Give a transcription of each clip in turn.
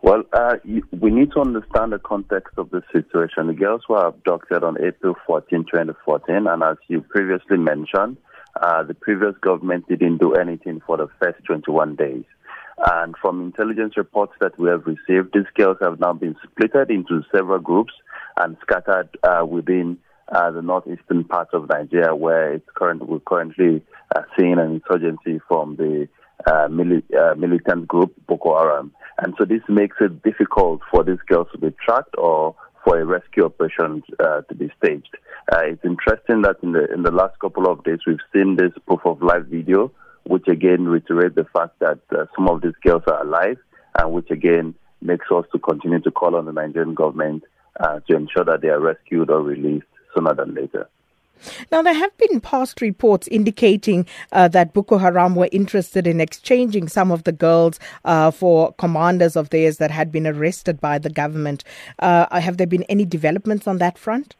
Well, uh, we need to understand the context of the situation. The girls were abducted on April 14, 2014, and as you previously mentioned, uh, the previous government didn't do anything for the first 21 days. And from intelligence reports that we have received, these girls have now been splitted into several groups and scattered uh, within uh, the northeastern part of Nigeria, where it's current, we're currently uh, seeing an insurgency from the uh, mili- militant group Boko Haram. And so this makes it difficult for these girls to be tracked or for a rescue operation uh, to be staged. Uh, it's interesting that in the in the last couple of days we've seen this proof of life video, which again reiterates the fact that uh, some of these girls are alive, and which again makes us to continue to call on the Nigerian government uh, to ensure that they are rescued or released sooner than later. Now, there have been past reports indicating uh, that Boko Haram were interested in exchanging some of the girls uh, for commanders of theirs that had been arrested by the government. Uh, have there been any developments on that front?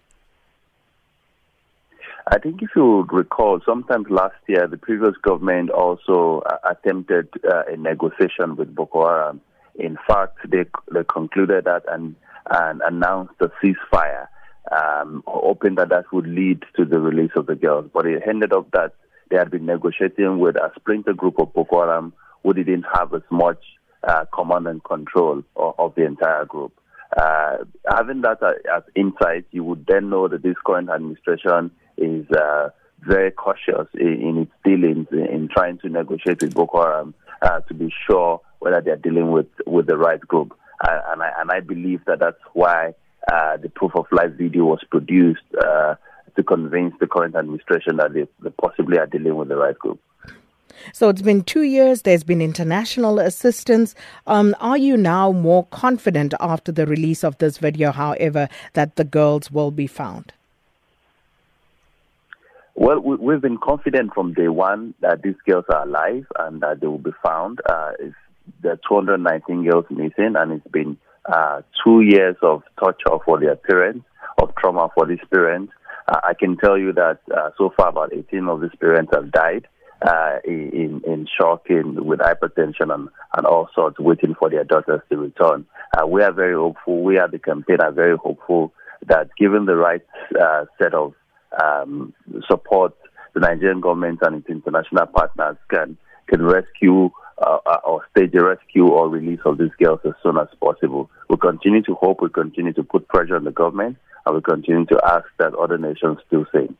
I think if you recall, sometimes last year, the previous government also uh, attempted uh, a negotiation with Boko Haram. In fact, they, they concluded that and, and announced a ceasefire um, hoping that that would lead to the release of the girls. But it ended up that they had been negotiating with a splinter group of Boko Haram who didn't have as much uh, command and control of, of the entire group. Uh, having that uh, as insight, you would then know that this current administration is uh, very cautious in, in, its dealings in, in, trying to negotiate with Boko Haram uh, to be sure whether they're dealing with, with the right group. Uh, and, I, and I believe that that's why uh, the proof of life video was produced uh, to convince the current administration that they, they possibly are dealing with the right group. So it's been two years, there's been international assistance. Um, are you now more confident after the release of this video, however, that the girls will be found? Well, we, have been confident from day one that these girls are alive and that they will be found. Uh, there are 219 girls missing, and it's been uh, two years of torture for their parents, of trauma for these parents. Uh, I can tell you that uh, so far about 18 of these parents have died uh, in, in shock, in, with hypertension and, and all sorts, waiting for their daughters to return. Uh, we are very hopeful. We at the campaign are very hopeful that given the right uh, set of um, support, the Nigerian government and its international partners can can rescue uh, uh, or stage a rescue or release of these girls as soon as possible. We continue to hope, we continue to put pressure on the government, and we continue to ask that other nations do the same.